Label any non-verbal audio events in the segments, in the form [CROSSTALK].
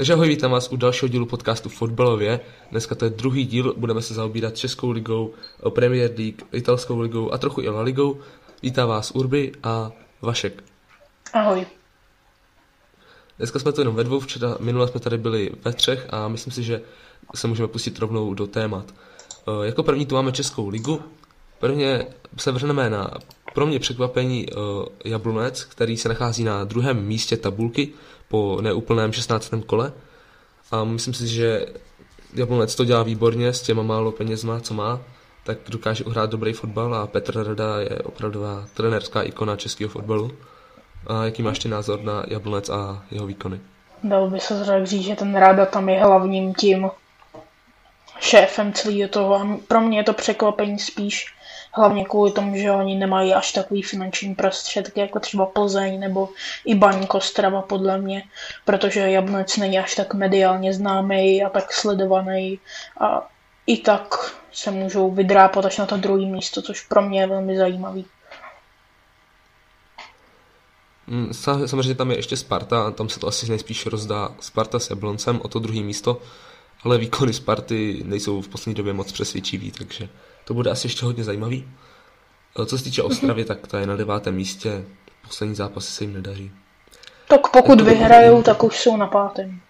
Takže ahoj, vítám vás u dalšího dílu podcastu Fotbalově. Dneska to je druhý díl, budeme se zaobírat Českou ligou, Premier League, Italskou ligou a trochu i La ligou. Vítá vás Urby a Vašek. Ahoj. Dneska jsme to jenom ve dvou, včera, minule jsme tady byli ve třech a myslím si, že se můžeme pustit rovnou do témat. E, jako první tu máme Českou ligu. Prvně se vrhneme na pro mě překvapení e, Jablonec, který se nachází na druhém místě tabulky po neúplném 16. kole. A myslím si, že Jablonec to dělá výborně s těma málo penězma, co má, tak dokáže uhrát dobrý fotbal a Petr Rada je opravdová trenérská ikona českého fotbalu. A jaký máš ty názor na Jablonec a jeho výkony? Dalo by se tak říct, že ten Rada tam je hlavním tím šéfem celého toho a pro mě je to překvapení spíš hlavně kvůli tomu, že oni nemají až takový finanční prostředky jako třeba Plzeň nebo i Baník Ostrava podle mě, protože Jablonec není až tak mediálně známý a tak sledovaný a i tak se můžou vydrápat až na to druhé místo, což pro mě je velmi zajímavý. Mm, samozřejmě tam je ještě Sparta, tam se to asi nejspíš rozdá Sparta s Jabloncem o to druhé místo, ale výkony Sparty nejsou v poslední době moc přesvědčivý, takže to bude asi ještě hodně zajímavý. Co se týče Ostravy, tak ta je na devátém místě, poslední zápasy se jim nedaří. Tak pokud to vyhrajou, hodně... tak už jsou na pátém.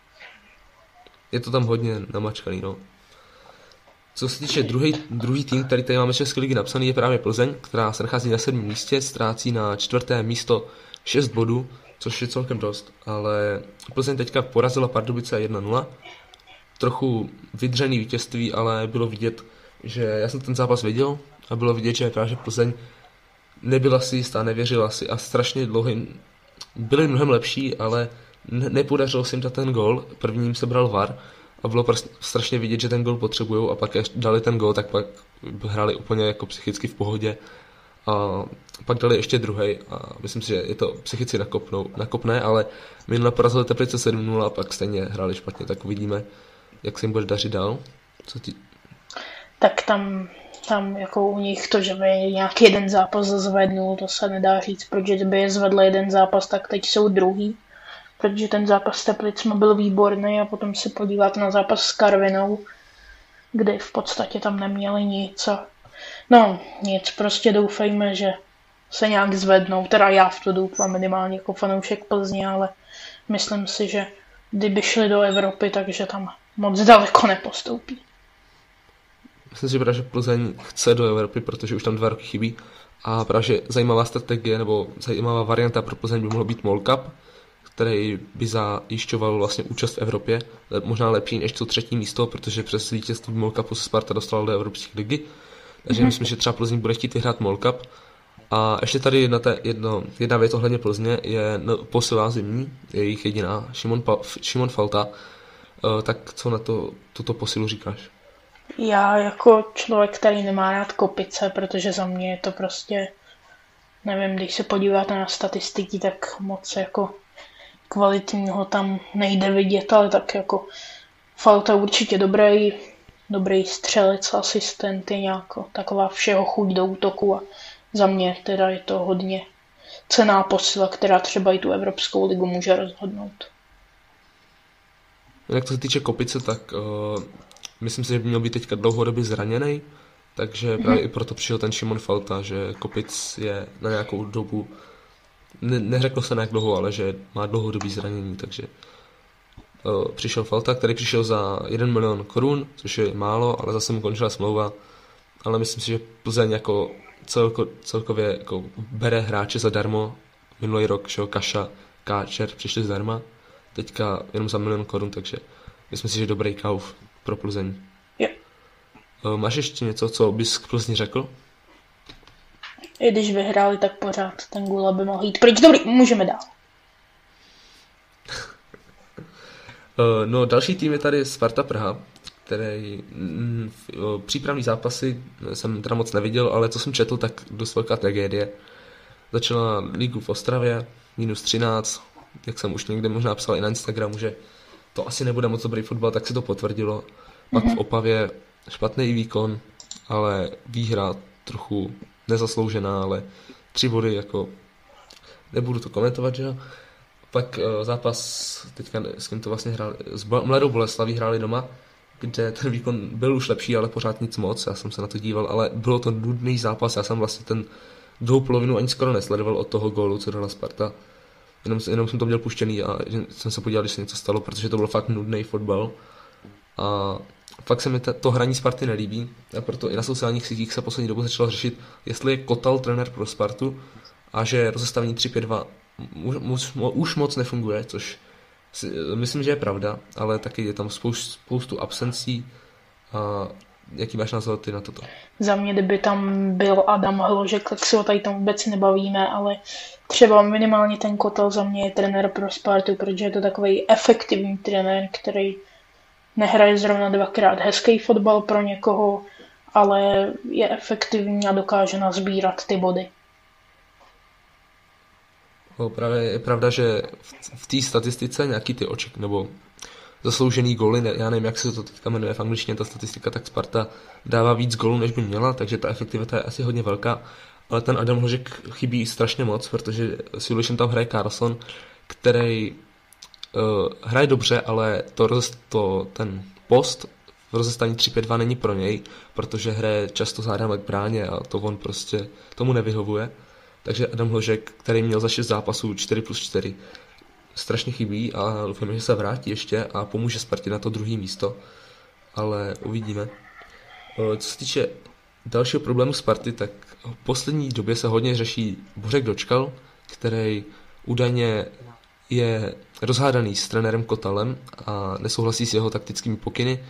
Je to tam hodně namačkaný, no. Co se týče druhý, druhý tým, který tady máme České ligy napsaný, je právě Plzeň, která se nachází na sedmém místě, ztrácí na čtvrté místo 6 bodů, což je celkem dost, ale Plzeň teďka porazila Pardubice 1-0. Trochu vydřený vítězství, ale bylo vidět, že já jsem ten zápas viděl a bylo vidět, že právě Plzeň nebyla si jistá, nevěřila si a strašně dlouhý, byli mnohem lepší, ale ne, nepodařilo se jim ten gol. Prvním se bral VAR a bylo strašně vidět, že ten gol potřebují a pak až dali ten gol, tak pak hráli úplně jako psychicky v pohodě a pak dali ještě druhý a myslím si, že je to psychicky nakopnou, nakopné, ale minule porazili Teplice 7-0 a pak stejně hráli špatně, tak uvidíme, jak se jim bude dařit dál. Co ti... Tak tam, tam jako u nich to, že by nějaký jeden zápas zvednul, to se nedá říct, protože by je zvedl jeden zápas, tak teď jsou druhý. Protože ten zápas s Teplicma byl výborný a potom se podívat na zápas s Karvinou, kdy v podstatě tam neměli nic a No, nic, prostě doufejme, že se nějak zvednou. Teda já v to doufám minimálně jako fanoušek Plzně, ale myslím si, že kdyby šli do Evropy, takže tam moc daleko nepostoupí. Myslím si, že právě Plzeň chce do Evropy, protože už tam dva roky chybí. A právě zajímavá strategie nebo zajímavá varianta pro Plzeň by mohlo být Mall Cup, který by zajišťoval vlastně účast v Evropě, možná lepší než to třetí místo, protože přes vítězství Mall Cupu se Sparta dostala do Evropské ligy takže mm-hmm. myslím, že třeba Plzeň bude chtít vyhrát Mall Cup. A ještě tady jedna, ta, jedno, jedna věc ohledně Plzně je no, posilová zimní, je jejich jediná, Šimon, pa, Šimon Falta. Uh, tak co na to, tuto posilu říkáš? Já jako člověk, který nemá rád kopice, protože za mě je to prostě, nevím, když se podíváte na statistiky, tak moc jako kvalitního tam nejde vidět, ale tak jako Falta určitě dobrý, dobrý střelec, asistent, je nějak taková všeho chuť do útoku a za mě teda je to hodně cená posila, která třeba i tu Evropskou ligu může rozhodnout. Jak to se týče Kopice, tak uh, myslím si, že by měl být teďka dlouhodobě zraněný, takže mm-hmm. právě i proto přišel ten Šimon Falta, že Kopic je na nějakou dobu, ne, neřekl se na jak dlouho, ale že má dlouhodobý zranění, takže Eh, přišel Falta, který přišel za 1 milion korun, což je málo, ale zase mu končila smlouva. Ale myslím si, že Plzeň jako celko, celkově jako bere hráče zadarmo. Minulý rok šel Kaša, Káčer přišli zdarma, teďka jenom za milion korun, takže myslím si, že dobrý kauf pro Plzeň. Yeah. Máš ještě něco, co bys k Plzni řekl? I když vyhráli, tak pořád ten gula by mohl jít pryč. Dobrý, můžeme dál. [LAUGHS] Eh, no, další tým je tady Sparta Praha, který mm, přípravní zápasy jsem teda moc neviděl, ale co jsem četl, tak dost velká tragédie. Začala ligu v Ostravě, minus 13, jak jsem už někde možná psal i na Instagramu, že to asi nebude moc dobrý fotbal, tak se to potvrdilo. Pak v Opavě špatný výkon, ale výhra trochu nezasloužená, ale tři body jako nebudu to komentovat, že jo. Pak uh, zápas, teďka s kým to vlastně hráli, s Mladou Boleslaví hráli doma, kde ten výkon byl už lepší, ale pořád nic moc, já jsem se na to díval, ale bylo to nudný zápas, já jsem vlastně ten druhou polovinu ani skoro nesledoval od toho gólu, co dala Sparta. Jenom, jenom jsem to měl puštěný a jsem se podíval, když se něco stalo, protože to byl fakt nudný fotbal. A fakt se mi to hraní Sparty nelíbí a proto i na sociálních sítích se poslední dobu začalo řešit, jestli je Kotal trenér pro Spartu a že rozestavení 3-5-2 už, už moc nefunguje, což si, myslím, že je pravda, ale taky je tam spoustu, spoustu absencí a jaký máš názor ty na toto? Za mě, kdyby tam byl Adam Hložek, tak se o tady tam vůbec nebavíme, ale třeba minimálně ten Kotel za mě je trenér pro Spartu, protože je to takový efektivní trenér, který nehraje zrovna dvakrát hezký fotbal pro někoho, ale je efektivní a dokáže nazbírat ty body. No, právě je pravda, že v, té statistice nějaký ty oček, nebo zasloužený góly, já nevím, jak se to teďka jmenuje v angličtině ta statistika, tak Sparta dává víc gólů, než by měla, takže ta efektivita je asi hodně velká, ale ten Adam Hložek chybí strašně moc, protože si uliším tam hraje Carlson, který uh, hraje dobře, ale to, to, ten post v rozestání 3-5-2 není pro něj, protože hraje často zádám k bráně a to on prostě tomu nevyhovuje. Takže Adam Hložek, který měl za 6 zápasů 4 plus 4, strašně chybí a doufám, že se vrátí ještě a pomůže Spartě na to druhé místo, ale uvidíme. Co se týče dalšího problému Sparty, tak v poslední době se hodně řeší Bořek Dočkal, který údajně je rozhádaný s trenérem Kotalem a nesouhlasí s jeho taktickými pokyny.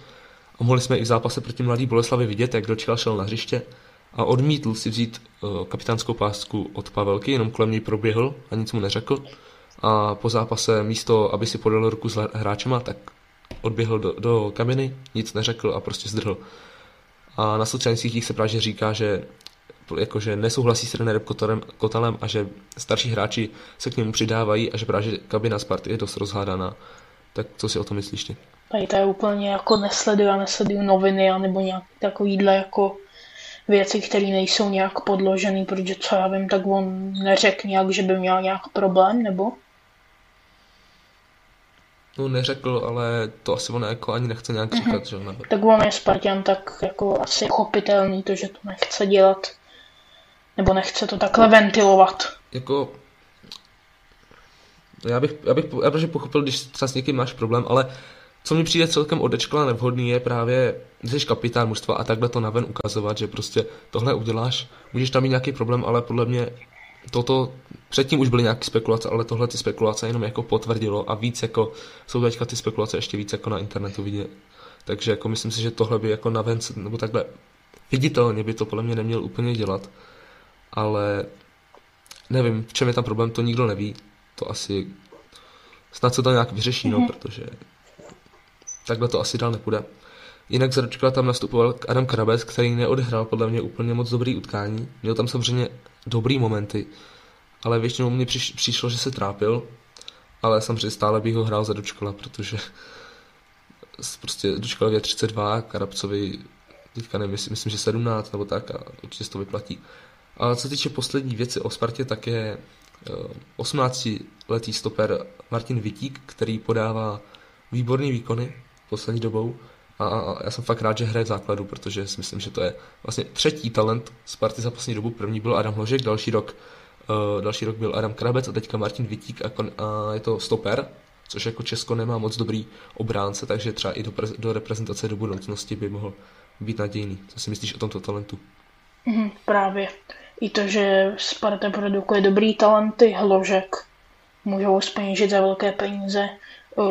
A mohli jsme i v zápase proti Mladý Boleslavi vidět, jak Dočkal šel na hřiště a odmítl si vzít kapitánskou pásku od Pavelky, jenom kolem něj proběhl a nic mu neřekl a po zápase místo, aby si podal ruku s hráčema, tak odběhl do, do kabiny, nic neřekl a prostě zdrhl. A na sociálních sítích se právě říká, že jakože nesouhlasí s trenérem Kotalem a že starší hráči se k němu přidávají a že právě kabina Sparty je dost rozhádaná. Tak co si o tom myslíš ty? Tady to je úplně jako nesleduju a nesleduju noviny nebo nějak takovýhle jako věci, které nejsou nějak podložené, protože co já vím, tak on neřekl nějak, že by měl nějak problém, nebo? No neřekl, ale to asi on jako ani nechce nějak říkat, mm-hmm. že nebo... Tak on je Spartan, tak jako asi chopitelný to, že to nechce dělat. Nebo nechce to takhle ventilovat. Jako... Já bych, já bych, já bych pochopil, když třeba s někým máš problém, ale co mi přijde celkem odečkla nevhodný je právě, jsi kapitán mužstva a takhle to naven ukazovat, že prostě tohle uděláš, můžeš tam mít nějaký problém, ale podle mě toto, předtím už byly nějaké spekulace, ale tohle ty spekulace jenom jako potvrdilo a víc jako, jsou teďka ty spekulace ještě víc jako na internetu vidět. Takže jako myslím si, že tohle by jako naven, nebo takhle viditelně by to podle mě neměl úplně dělat, ale nevím, v čem je tam problém, to nikdo neví, to asi snad se to nějak vyřeší, mm-hmm. no, mhm. protože takhle to asi dál nepůjde. Jinak za Ročka tam nastupoval Adam Krabec, který neodehrál podle mě úplně moc dobrý utkání. Měl tam samozřejmě dobrý momenty, ale většinou mě přiš, přišlo, že se trápil, ale samozřejmě stále bych ho hrál za Dočkala, protože prostě Dočkal je 32, Karabcovi teďka nevím, myslím, že 17 nebo tak a určitě se to vyplatí. A co týče poslední věci o Spartě, tak je 18-letý eh, stoper Martin Vitík, který podává výborný výkony poslední dobou a, já jsem fakt rád, že hraje v základu, protože si myslím, že to je vlastně třetí talent Sparty za poslední dobu. První byl Adam Hložek, další rok, uh, další rok byl Adam Krabec a teďka Martin Vitík a je to stoper, což jako Česko nemá moc dobrý obránce, takže třeba i do, do reprezentace do budoucnosti by mohl být nadějný. Co si myslíš o tomto talentu? Mm, právě. I to, že Sparta produkuje dobrý talenty, Hložek, můžou speněžit za velké peníze,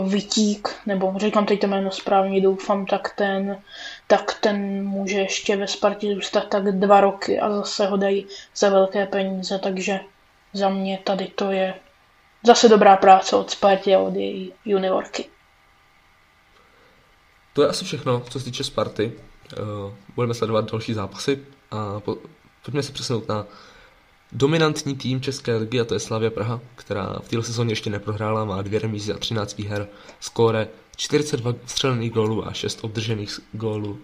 Vytík, nebo říkám teď to jméno správně, doufám, tak ten, tak ten může ještě ve Spartě zůstat tak dva roky a zase ho dají za velké peníze, takže za mě tady to je zase dobrá práce od Spartě a od její juniorky. To je asi všechno, co se týče Sparty. Budeme sledovat další zápasy a pojďme se přesunout na dominantní tým České ligy a to je Slavia Praha, která v této sezóně ještě neprohrála, má dvě remízy a 13 výher, skóre 42 střelených gólů a 6 obdržených gólů.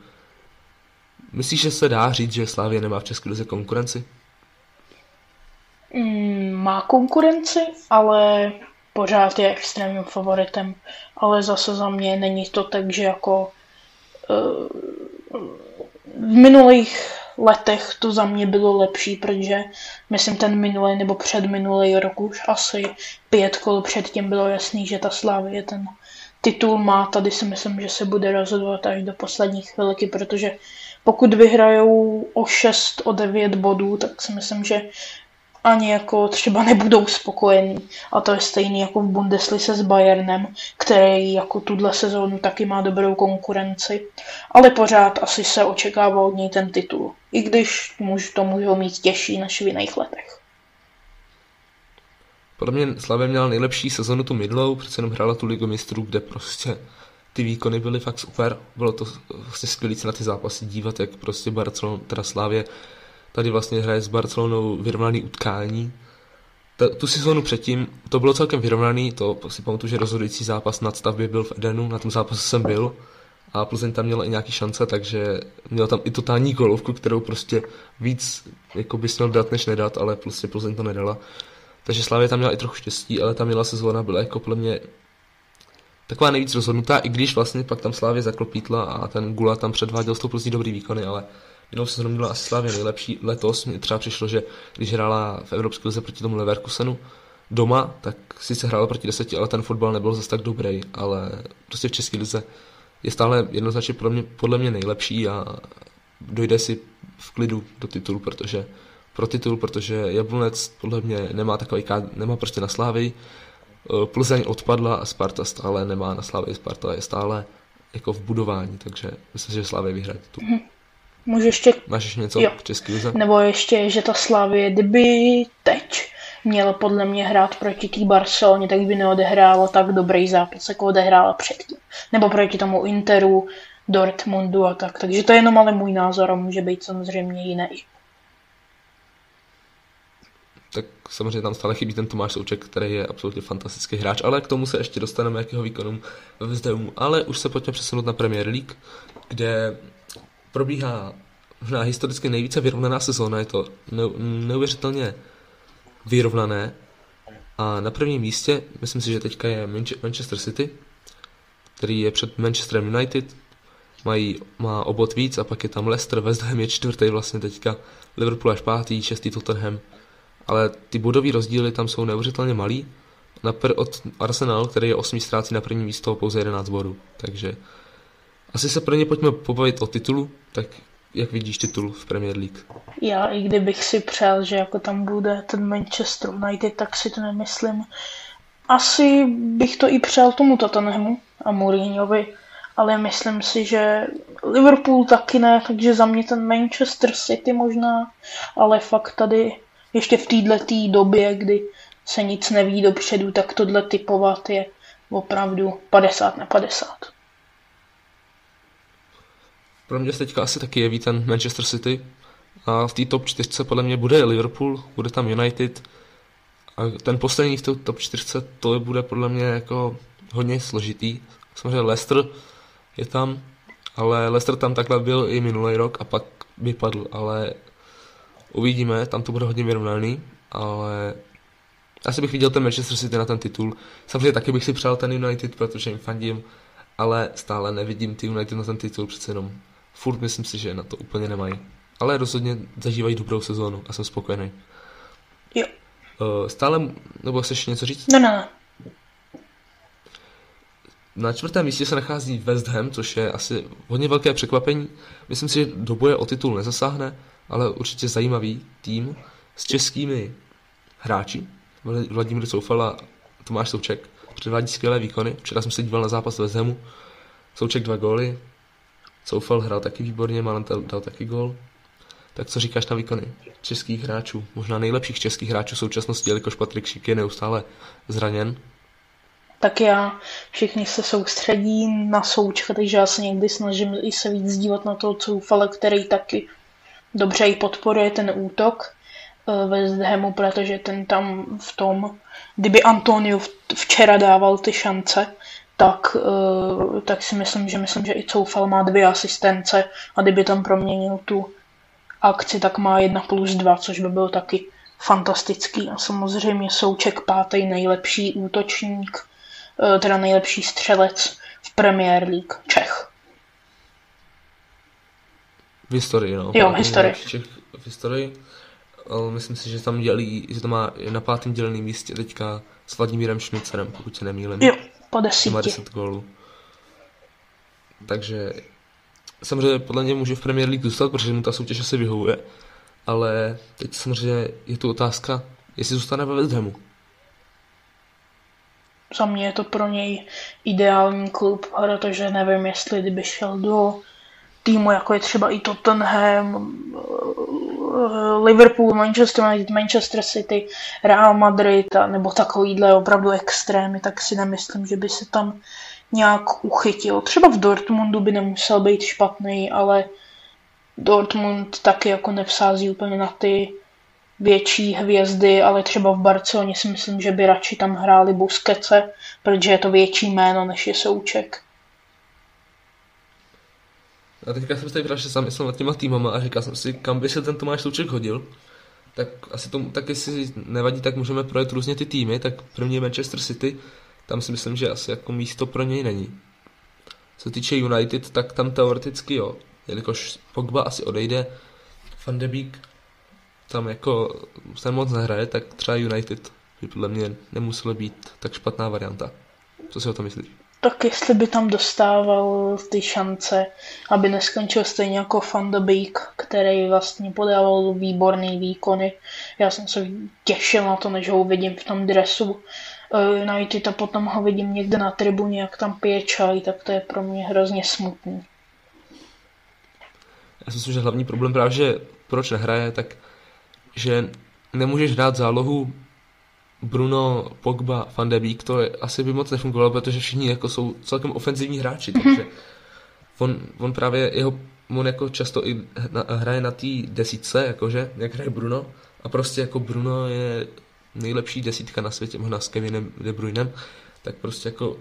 Myslíš, že se dá říct, že Slavia nemá v České lize konkurenci? Mm, má konkurenci, ale pořád je extrémním favoritem, ale zase za mě není to tak, že jako uh, v minulých letech to za mě bylo lepší, protože myslím ten minulý nebo předminulý rok už asi pět kol předtím bylo jasný, že ta Slávy je ten titul má. Tady si myslím, že se bude rozhodovat až do poslední chvilky, protože pokud vyhrajou o 6, o 9 bodů, tak si myslím, že ani jako třeba nebudou spokojení. A to je stejný jako v Bundeslize s Bayernem, který jako tuhle sezónu taky má dobrou konkurenci. Ale pořád asi se očekává od něj ten titul. I když to můžou mít těžší než v jiných letech. Podle mě Slavě měla nejlepší sezonu tu minulou, přece jenom hrála tu ligu mistrů, kde prostě ty výkony byly fakt super. Bylo to vlastně skvělé se na ty zápasy dívat, jak prostě Barcelona, teda Slávě tady vlastně hraje s Barcelonou vyrovnaný utkání. Ta, tu sezónu předtím to bylo celkem vyrovnaný, to si pamatuju, že rozhodující zápas nad stavbě byl v Edenu, na tom zápase jsem byl a Plzeň tam měla i nějaký šance, takže měla tam i totální golovku, kterou prostě víc jako bys měl dát než nedat, ale prostě Plzeň to nedala. Takže Slavě tam měla i trochu štěstí, ale ta měla sezóna byla jako podle mě taková nejvíc rozhodnutá, i když vlastně pak tam Slávě zaklopítla a ten Gula tam předváděl s tou Plzní dobrý výkony, ale Minulou sezónu měla asi Slávě nejlepší. Letos mi třeba přišlo, že když hrála v Evropské lize proti tomu Leverkusenu doma, tak si se hrála proti deseti, ale ten fotbal nebyl zase tak dobrý, ale prostě v České lize je stále jednoznačně podle mě, podle mě nejlepší a dojde si v klidu do titulu, protože pro titul, protože Jablonec podle mě nemá takový nemá prostě na Slávy. Eh, Plzeň odpadla a Sparta stále nemá na Slávy. Sparta je stále jako v budování, takže myslím, že Slávy titul. Mm-hmm. Můžu ještě... Máš ještě něco jo. k český lize? Nebo ještě, že ta Slavie, kdyby teď měl podle mě hrát proti té Barceloně, tak by neodehrála tak dobrý zápas, jako odehrála předtím. Nebo proti tomu Interu, Dortmundu a tak. Takže to je jenom ale můj názor a může být samozřejmě jiný. Tak samozřejmě tam stále chybí ten Tomáš Souček, který je absolutně fantastický hráč, ale k tomu se ještě dostaneme, jakého výkonu ve Vezdeumu. Ale už se pojďme přesunout na Premier League, kde probíhá možná historicky nejvíce vyrovnaná sezóna, je to neuvěřitelně vyrovnané. A na prvním místě, myslím si, že teďka je Manchester City, který je před Manchesterem United, mají, má obot víc a pak je tam Leicester, West Ham je čtvrtý vlastně teďka, Liverpool až pátý, šestý Tottenham. Ale ty bodové rozdíly tam jsou neuvěřitelně malý. Na pr- od Arsenal, který je osmý ztrácí na první místo pouze 11 bodů. Takže asi se pro ně pojďme pobavit o titulu, tak jak vidíš titul v Premier League? Já i kdybych si přál, že jako tam bude ten Manchester United, tak si to nemyslím. Asi bych to i přál tomu Tottenhamu a Mourinhovi, ale myslím si, že Liverpool taky ne, takže za mě ten Manchester City možná, ale fakt tady ještě v této době, kdy se nic neví dopředu, tak tohle typovat je opravdu 50 na 50. Pro mě teďka asi taky jeví ten Manchester City. A v té top 4 podle mě bude Liverpool, bude tam United. A ten poslední v té top 4 to bude podle mě jako hodně složitý. Samozřejmě Leicester je tam, ale Leicester tam takhle byl i minulý rok a pak vypadl, ale uvidíme, tam to bude hodně vyrovnaný, ale asi bych viděl ten Manchester City na ten titul. Samozřejmě taky bych si přál ten United, protože jim fandím, ale stále nevidím ty United na ten titul přece jenom furt myslím si, že na to úplně nemají. Ale rozhodně zažívají dobrou sezónu a jsem spokojený. Jo. Uh, stále, nebo chceš něco říct? No, no, no. Na čtvrtém místě se nachází West Ham, což je asi hodně velké překvapení. Myslím si, že do boje o titul nezasáhne, ale určitě zajímavý tým s českými hráči. Vladimír Soufal a Tomáš Souček předvádí skvělé výkony. Včera jsem se díval na zápas West Hamu. Souček dva góly, Soufal hrál taky výborně, Malentel dal taky gol. Tak co říkáš na výkony českých hráčů? Možná nejlepších českých hráčů v současnosti, jelikož Patrik Šik je neustále zraněn. Tak já všichni se soustředí na Součka, takže já se někdy snažím i se víc dívat na toho Soufala, který taky dobře i podporuje ten útok eh, ve Zdhemu, protože ten tam v tom, kdyby Antonio včera dával ty šance, tak, uh, tak si myslím, že myslím, že i Coufal má dvě asistence a kdyby tam proměnil tu akci, tak má jedna plus dva, což by byl taky fantastický a samozřejmě Souček pátý nejlepší útočník, eh, teda nejlepší střelec v Premier League Čech. V historii, no. Jo, v historii. Čech v historii. Ale myslím si, že tam dělí, že to má na pátém děleném místě teďka s Vladimírem Šmicerem, pokud se nemýlím. Jo, po desíti. Má 10 gólů. Takže samozřejmě podle mě může v Premier League zůstat, protože mu ta soutěž asi vyhovuje. Ale teď samozřejmě je tu otázka, jestli zůstane ve West Hamu. Za mě je to pro něj ideální klub, protože nevím, jestli kdyby šel do týmu, jako je třeba i Tottenham, Liverpool, Manchester United, Manchester City, Real Madrid a nebo takovýhle opravdu extrémy, tak si nemyslím, že by se tam nějak uchytil. Třeba v Dortmundu by nemusel být špatný, ale Dortmund taky jako nevsází úplně na ty větší hvězdy, ale třeba v Barceloně si myslím, že by radši tam hráli Busquetse, protože je to větší jméno, než je Souček. A teďka jsem se zamyslel nad těma týmama a říkal jsem si, kam by se ten Tomáš Souček hodil. Tak asi tomu, tak jestli nevadí, tak můžeme projet různě ty týmy, tak první je Manchester City, tam si myslím, že asi jako místo pro něj není. Co týče United, tak tam teoreticky jo, jelikož Pogba asi odejde, Van de Beek tam jako se moc nehraje, tak třeba United by podle mě nemuselo být tak špatná varianta. Co si o to myslíš? Tak jestli by tam dostával ty šance, aby neskončil stejně jako Van de Beek, který vlastně podával výborný výkony. Já jsem se těšil na to, než ho uvidím v tom dresu United a potom ho vidím někde na tribuně, jak tam pije čaj, tak to je pro mě hrozně smutný. Já si myslím, že hlavní problém právě, že proč nehraje, tak že nemůžeš dát zálohu Bruno, Pogba, Van de Beek, to je, asi by moc nefungovalo, protože všichni jako jsou celkem ofenzivní hráči, mhm. takže on, on právě, jeho, on jako často i hraje na té desítce, jakože, jak hraje Bruno, a prostě jako Bruno je nejlepší desítka na světě, možná s Kevinem De Bruynem, tak prostě jako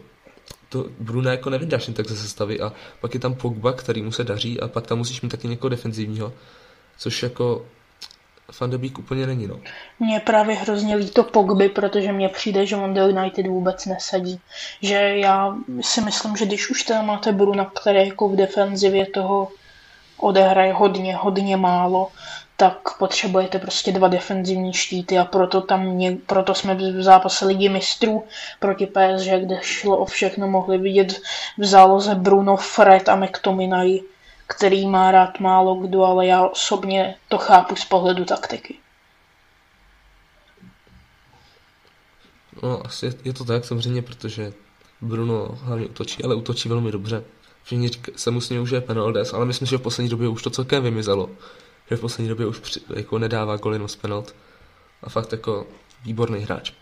to Bruna jako nevydáš jen tak ze sestavy a pak je tam Pogba, který mu se daří a pak tam musíš mít taky někoho defenzivního, což jako Van de Beek úplně není, no. Mně právě hrozně líto Pogby, protože mně přijde, že on do United vůbec nesadí. Že já si myslím, že když už tam máte Bruna, který jako v defenzivě toho odehraje hodně, hodně málo, tak potřebujete prostě dva defenzivní štíty a proto tam mě, proto jsme v zápase ligy mistrů proti PSG, kde šlo o všechno, mohli vidět v záloze Bruno, Fred a McTominay, který má rád málo kdo, ale já osobně to chápu z pohledu taktiky. No, asi je to tak samozřejmě, protože Bruno hlavně útočí, ale útočí velmi dobře. Všichni se mu smějí, že je penalties, ale myslím, že v poslední době už to celkem vymizelo že v poslední době už při, jako nedává goly z penalt. A fakt jako výborný hráč.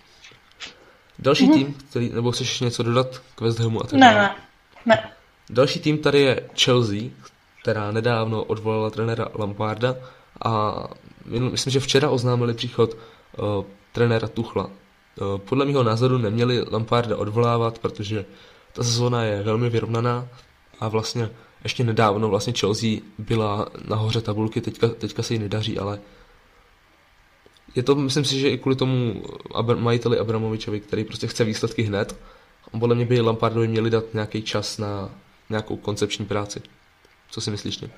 Další mm-hmm. tým, který, nebo chceš něco dodat k West Hamu a tak ne, ne, ne. Další tým tady je Chelsea, která nedávno odvolala trenéra Lamparda a myslím, že včera oznámili příchod uh, trenéra Tuchla. Uh, podle mého názoru neměli Lamparda odvolávat, protože ta sezóna je velmi vyrovnaná a vlastně ještě nedávno vlastně Chelsea byla nahoře tabulky, teďka, teďka se jí nedaří, ale je to, myslím si, že i kvůli tomu Abr- majiteli Abramovičovi, který prostě chce výsledky hned. Podle mě by Lampardovi měli dát nějaký čas na nějakou koncepční práci. Co si myslíš ty?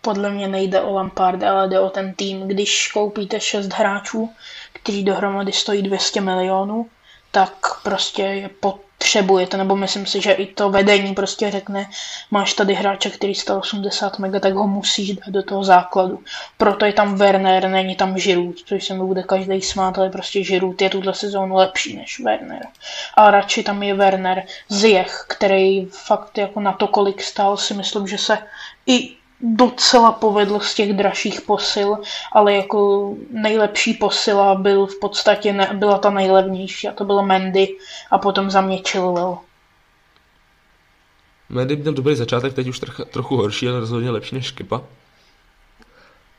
Podle mě nejde o Lamparda, ale jde o ten tým. Když koupíte šest hráčů, kteří dohromady stojí 200 milionů, tak prostě je pod potřebujete, nebo myslím si, že i to vedení prostě řekne, máš tady hráče, který stál 80 mega, tak ho musíš dát do toho základu. Proto je tam Werner, není tam Giroud, což se mi bude každý smát, ale prostě Giroud je tuhle sezónu lepší než Werner. A radši tam je Werner Ziyech, který fakt jako na to, kolik stál, si myslím, že se i docela povedl z těch dražších posil, ale jako nejlepší posila byl v podstatě ne, byla ta nejlevnější a to byl Mendy a potom za mě Chilwell. Mendy měl dobrý začátek, teď už troch, trochu horší, ale rozhodně lepší než Kepa.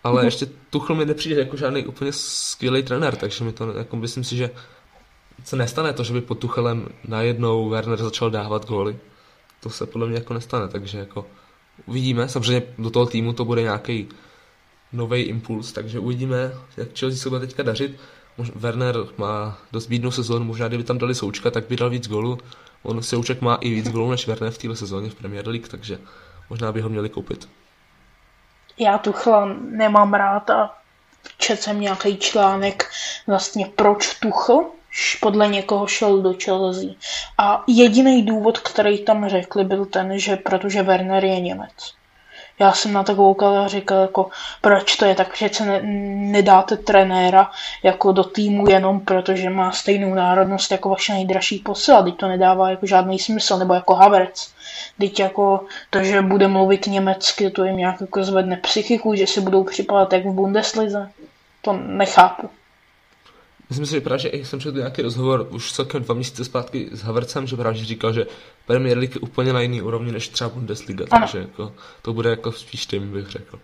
Ale mm-hmm. ještě Tuchl mi nepřijde jako žádný úplně skvělý trenér, takže mi to, jako myslím si, že se nestane to, že by pod Tuchelem najednou Werner začal dávat góly. To se podle mě jako nestane, takže jako Uvidíme, samozřejmě do toho týmu to bude nějaký nový impuls, takže uvidíme, jak Chelsea se bude teďka dařit. Werner má dost bídnou sezónu, možná kdyby tam dali Součka, tak by dal víc golů. On Souček má i víc golů než Werner v této sezóně v Premier League, takže možná by ho měli koupit. Já Tuchla nemám rád a četl jsem nějaký článek vlastně proč Tuchl podle někoho šel do Chelsea. A jediný důvod, který tam řekli, byl ten, že protože Werner je Němec. Já jsem na to koukal a říkal, jako, proč to je tak, přece ne, nedáte trenéra jako do týmu jenom protože má stejnou národnost jako vaše nejdražší posila, teď to nedává jako žádný smysl, nebo jako Havertz. Teď jako to, že bude mluvit německy, to jim nějak jako zvedne psychiku, že si budou připadat jak v Bundeslize. To nechápu. Myslím si, že právě, že jsem četl nějaký rozhovor už celkem dva měsíce zpátky s Havercem, že právě říkal, že Premier League je úplně na jiný úrovni než třeba Bundesliga, ano. takže jako, to bude jako spíš tím, bych řekl.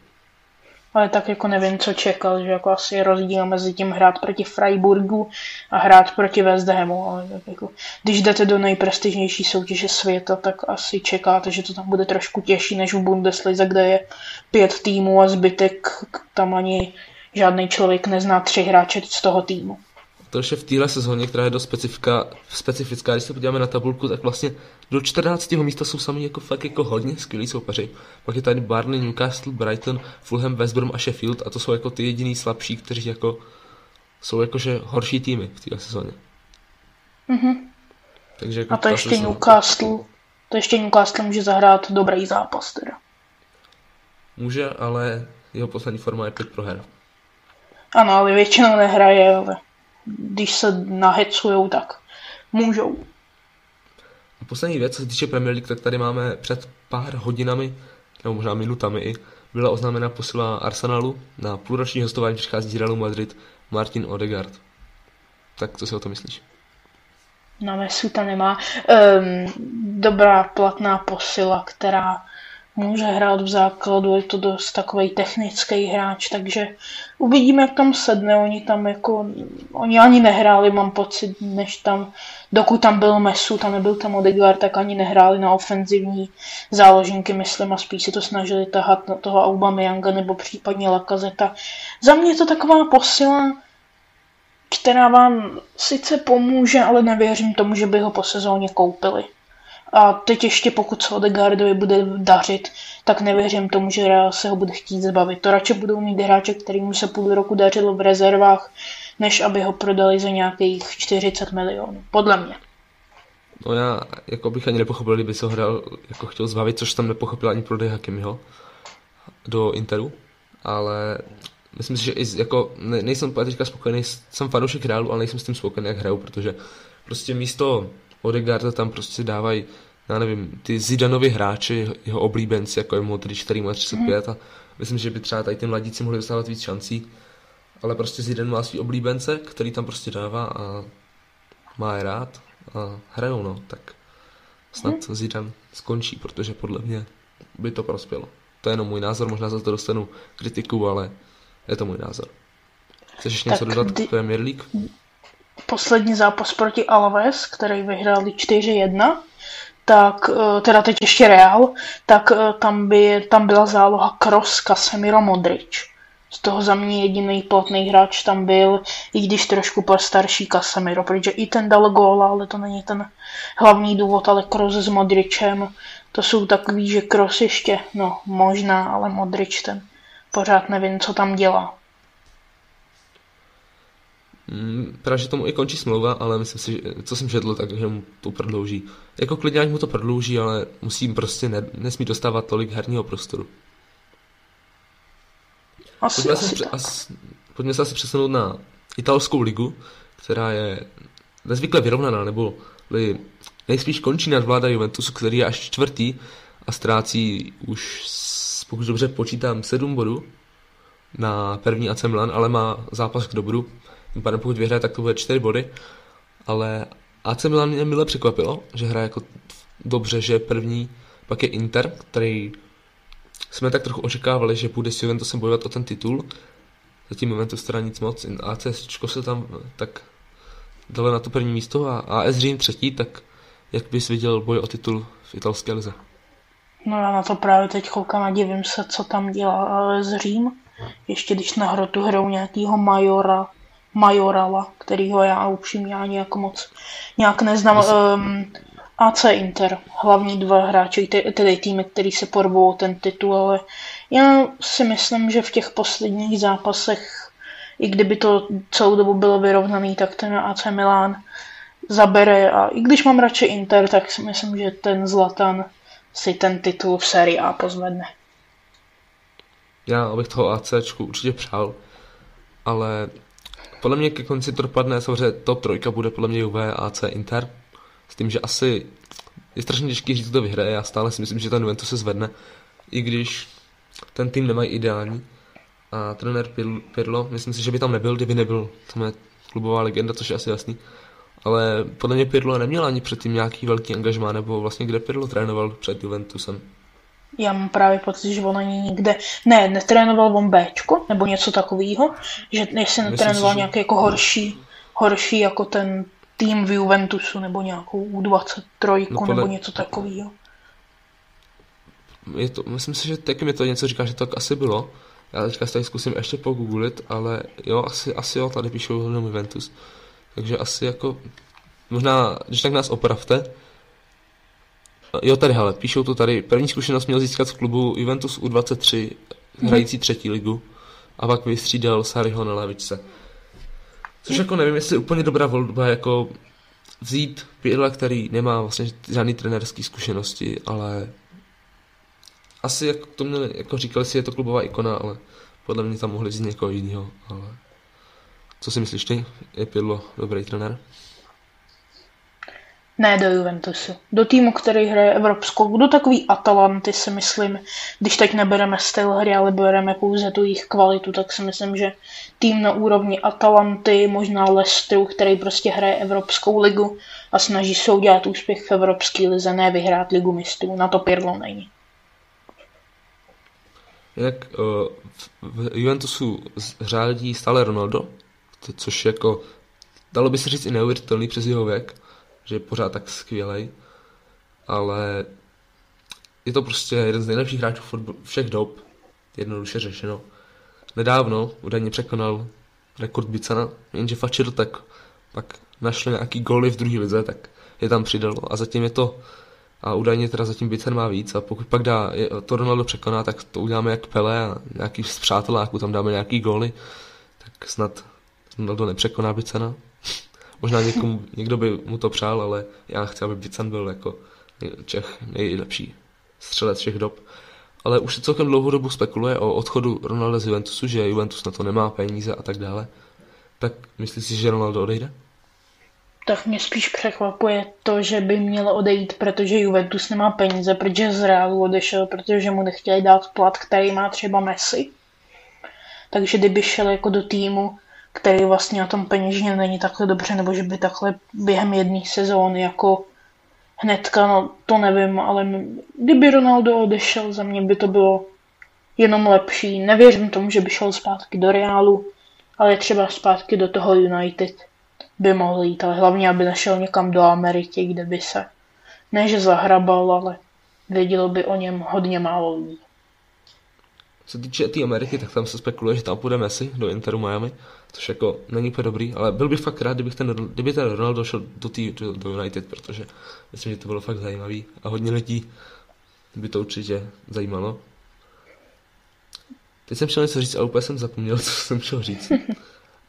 Ale tak jako nevím, co čekal, že jako asi rozdíl mezi tím hrát proti Freiburgu a hrát proti West Hamu, ale tak jako, když jdete do nejprestižnější soutěže světa, tak asi čekáte, že to tam bude trošku těžší než v Bundeslize, kde je pět týmů a zbytek tam ani žádný člověk nezná tři hráče z toho týmu to je v téhle sezóně, která je dost specifická, specifická, když se podíváme na tabulku, tak vlastně do 14. místa jsou sami jako fakt jako hodně skvělí soupeři. Pak je tady Barney, Newcastle, Brighton, Fulham, West Brom a Sheffield a to jsou jako ty jediný slabší, kteří jako jsou jakože horší týmy v téhle sezóně. Mm-hmm. Takže jako a to ještě sezóna... Newcastle, to ještě Newcastle může zahrát dobrý zápas teda. Může, ale jeho poslední forma je pět proher. Ano, ale většinou nehraje, ale když se nahecujou, tak můžou. A poslední věc, co se týče Premier League, tak tady máme před pár hodinami, nebo možná minutami i, byla oznámena posila Arsenalu. Na půlroční hostování přichází z Realu Madrid Martin Odegaard. Tak co si o to myslíš? Na Mesu to nemá. Um, dobrá platná posila, která může hrát v základu, je to dost takový technický hráč, takže uvidíme, jak tam sedne. Oni tam jako, oni ani nehráli, mám pocit, než tam, dokud tam byl Mesu, tam nebyl tam Odegaard, tak ani nehráli na ofenzivní záložníky, myslím, a spíš si to snažili tahat na toho Aubameyanga nebo případně Lakazeta. Za mě je to taková posila, která vám sice pomůže, ale nevěřím tomu, že by ho po sezóně koupili. A teď ještě pokud se Odegaardovi bude dařit, tak nevěřím tomu, že Real se ho bude chtít zbavit. To radši budou mít hráče, kterým se půl roku dařilo v rezervách, než aby ho prodali za nějakých 40 milionů. Podle mě. No já jako bych ani nepochopil, kdyby se ho hrál, jako chtěl zbavit, což tam nepochopil ani prodej Hakimiho do Interu, ale myslím si, že i jako, ne, nejsem teďka spokojený, jsem fanoušek Realu, ale nejsem s tím spokojený, jak hraju, protože prostě místo Odegaarda tam prostě dávají, já nevím, ty Zidanovy hráči, jeho oblíbenci, jako je Modrič, který má 35 a myslím, že by třeba tady ty mladíci mohli dostávat víc šancí, ale prostě Zidane má svý oblíbence, který tam prostě dává a má je rád a hrajou, no, tak snad hmm. Zidane skončí, protože podle mě by to prospělo. To je jenom můj názor, možná za to dostanu kritiku, ale je to můj názor. Chceš ještě něco dodat k Premier League? Poslední zápas proti Alaves, který vyhráli 4-1, tak eh, teda teď ještě Real, tak eh, tam, by, tam byla záloha Kroos, Casemiro, Modrič. Z toho za mě jediný platný hráč tam byl, i když trošku starší Casemiro, protože i ten dal góla, ale to není ten hlavní důvod, ale Kroos s Modričem, to jsou takový, že Kroos ještě, no možná, ale Modrič ten pořád nevím, co tam dělá. Mm, právě, že tomu i končí smlouva, ale myslím si, že, co jsem četl, tak že mu to prodlouží. Jako klidně ať mu to prodlouží, ale musím prostě ne, nesmí dostávat tolik herního prostoru. Asi, pojďme, asi se, as, pojďme se asi přesunout na italskou ligu, která je nezvykle vyrovnaná, nebo nejspíš končí nadvláda Juventusu, který je až čtvrtý a ztrácí už, pokud dobře počítám, sedm bodů na první AC Milan, ale má zápas k dobru tím pádem pokud vyhraje, tak to bude 4 body, ale AC Milan mě mile překvapilo, že hraje jako dobře, že první, pak je Inter, který jsme tak trochu očekávali, že bude s Juventusem bojovat o ten titul. Zatím Juventus teda nic moc, AC se tam tak dali na to první místo a AS Řím třetí, tak jak bys viděl boj o titul v italské lize? No já na to právě teď koukám a divím se, co tam dělá AS Řím ještě když na hrotu hrou nějakýho majora, majorala, kterýho já upřímně ani jako moc nějak neznám. Um, AC Inter, hlavní dva hráči, tedy týmy, který se porvou ten titul, ale já si myslím, že v těch posledních zápasech, i kdyby to celou dobu bylo vyrovnaný, tak ten AC Milan zabere a i když mám radši Inter, tak si myslím, že ten Zlatan si ten titul v sérii A pozvedne. Já bych toho ACčku určitě přál, ale podle mě ke konci to dopadne, samozřejmě top trojka bude podle mě Juve, AC, Inter, s tím, že asi je strašně těžký říct, kdo vyhraje, já stále si myslím, že ten Juventus se zvedne, i když ten tým nemají ideální. A trenér Pirlo, myslím si, že by tam nebyl, kdyby nebyl, tam je klubová legenda, což je asi jasný. Ale podle mě Pirlo neměl ani předtím nějaký velký angažmá, nebo vlastně kde Pirlo trénoval před Juventusem. Já mám právě pocit, že on ani nikde, ne, netrénoval on Bčko, nebo něco takového, že jestli netrénoval si, nějaký že... jako horší, horší jako ten tým v Juventusu, nebo nějakou U23, no podle... nebo něco takového. Je to, myslím si, že taky mi to něco říká, že to tak asi bylo. Já teďka tady zkusím ještě pogooglit, ale jo, asi, asi jo, tady píšou jenom Juventus. Takže asi jako, možná, když tak nás opravte. Jo, tady, hele, píšou to tady. První zkušenost měl získat v klubu Juventus U23, hrající třetí ligu, a pak vystřídal Sariho na lavičce. Což jako nevím, jestli je úplně dobrá volba, jako vzít Pirla, který nemá vlastně žádný trenerský zkušenosti, ale asi jako to měli, jako říkali si, je to klubová ikona, ale podle mě tam mohli vzít někoho jiného, ale co si myslíš ty? Je Pirlo dobrý trenér? Ne do Juventusu. Do týmu, který hraje Evropskou. Do takový Atalanty si myslím, když teď nebereme styl hry, ale bereme pouze tu jejich kvalitu, tak si myslím, že tým na úrovni Atalanty, možná Leicesteru, který prostě hraje Evropskou ligu a snaží se udělat úspěch v Evropské lize, ne vyhrát ligu mistrů. Na to Pirlo není. Jak uh, v Juventusu řádí stále Ronaldo, což jako dalo by se říct i neuvěřitelný přes jeho věk, že je pořád tak skvělý, ale je to prostě jeden z nejlepších hráčů všech dob, jednoduše řešeno. Nedávno údajně překonal rekord Bicana, jenže Fačil tak pak našli nějaký goly v druhé lize, tak je tam přidalo a zatím je to a údajně teda zatím Bicen má víc a pokud pak dá, to Ronaldo překoná, tak to uděláme jak Pele a nějaký z přáteláků tam dáme nějaký góly, tak snad Ronaldo nepřekoná Bicena. Možná někomu, někdo by mu to přál, ale já chci, aby Bicen byl jako Čech nejlepší střelec všech dob. Ale už se celkem dlouhou dobu spekuluje o odchodu Ronalda z Juventusu, že Juventus na to nemá peníze a tak dále. Tak myslíš si, že Ronaldo odejde? Tak mě spíš překvapuje to, že by měl odejít, protože Juventus nemá peníze, protože z Realu odešel, protože mu nechtěli dát plat, který má třeba Messi. Takže kdyby šel jako do týmu, který vlastně na tom peněžně není takhle dobře, nebo že by takhle během jedné sezóny jako hnedka, no to nevím, ale kdyby Ronaldo odešel, za mě by to bylo jenom lepší. Nevěřím tomu, že by šel zpátky do Realu, ale třeba zpátky do toho United by mohl jít, ale hlavně, aby nešel někam do Ameriky, kde by se ne, že zahrabal, ale vědělo by o něm hodně málo lidí. Co týče té Ameriky, tak tam se spekuluje, že tam půjde Messi do Interu Miami, což jako není úplně dobrý, ale byl bych fakt rád, kdybych ten, kdyby ten Ronaldo šel do, tý, do, do United, protože myslím, že to bylo fakt zajímavý a hodně lidí by to určitě zajímalo. Teď jsem chtěl něco říct a úplně jsem zapomněl, [LAUGHS] co jsem chtěl říct.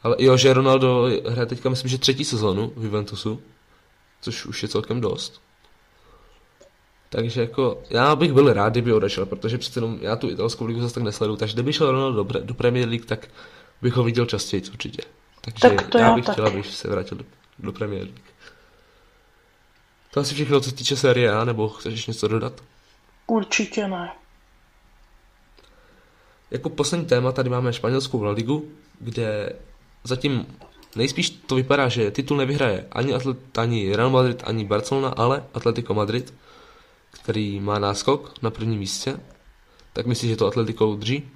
Ale jo, že Ronaldo hraje teďka, myslím, že třetí sezónu v Juventusu, což už je celkem dost. Takže jako, já bych byl rád, kdyby odešel, protože přece jenom já tu italskou ligu zase tak nesledu, takže kdyby šel Ronaldo do, do Premier League, tak bych ho viděl častěji určitě. Takže tak to já, já bych chtěl, abych se vrátil do, do Premier League. To asi všechno, co se týče série A, nebo chceš ještě něco dodat? Určitě ne. Jako poslední téma tady máme španělskou La Ligu, kde zatím nejspíš to vypadá, že titul nevyhraje ani, Atlet, ani Real Madrid, ani Barcelona, ale Atletico Madrid, který má náskok na prvním místě. Tak myslíš, že to Atletico udrží?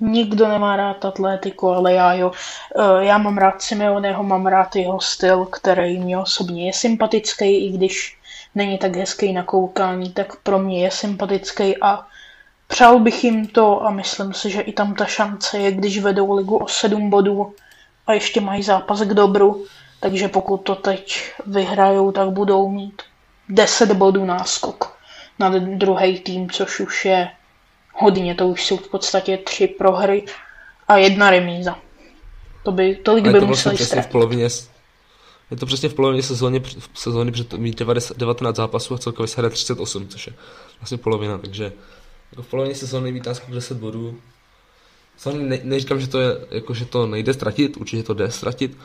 Nikdo nemá rád Atletico, ale já jo. Eh, já mám rád Simeoneho, mám rád jeho styl, který mě osobně je sympatický, i když není tak hezký na koukání, tak pro mě je sympatický a Přál bych jim to a myslím si, že i tam ta šance je, když vedou ligu o 7 bodů a ještě mají zápas k dobru, takže pokud to teď vyhrajou, tak budou mít 10 bodů náskok na druhý tým, což už je hodně, to už jsou v podstatě tři prohry a jedna remíza. To by, tolik by to museli vlastně v polovině, je to přesně v polovině sezóny, v sezóny před mít 19 zápasů a celkově se 38, což je vlastně polovina, takže jako v polovině sezóny mít náskok 10 bodů. Samozřejmě ne, neříkám, že to, je, jako, že to nejde ztratit, určitě to jde ztratit,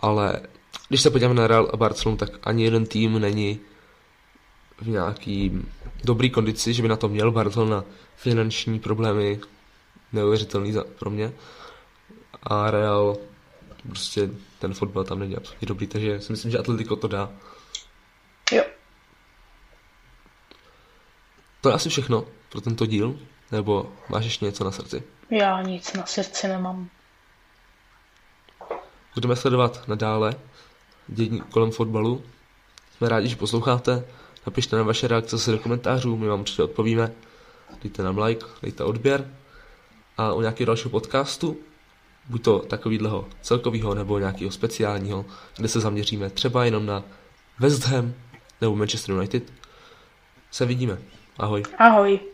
ale když se podíváme na Real a Barcelonu, tak ani jeden tým není v nějaký dobrý kondici, že by na to měl Barcelona finanční problémy neuvěřitelný za, pro mě. A Real prostě ten fotbal tam není absolutně dobrý, takže si myslím, že Atletico to dá. Jo. To je asi všechno pro tento díl, nebo máš ještě něco na srdci? Já nic na srdci nemám. Budeme sledovat nadále dění kolem fotbalu. Jsme rádi, že posloucháte. Napište na vaše reakce se do komentářů, my vám určitě odpovíme. Dejte nám like, dejte odběr. A u nějakého dalšího podcastu, buď to takovýhleho celkového nebo nějakého speciálního, kde se zaměříme třeba jenom na West Ham nebo Manchester United, se vidíme. Ahoj. Ahoj.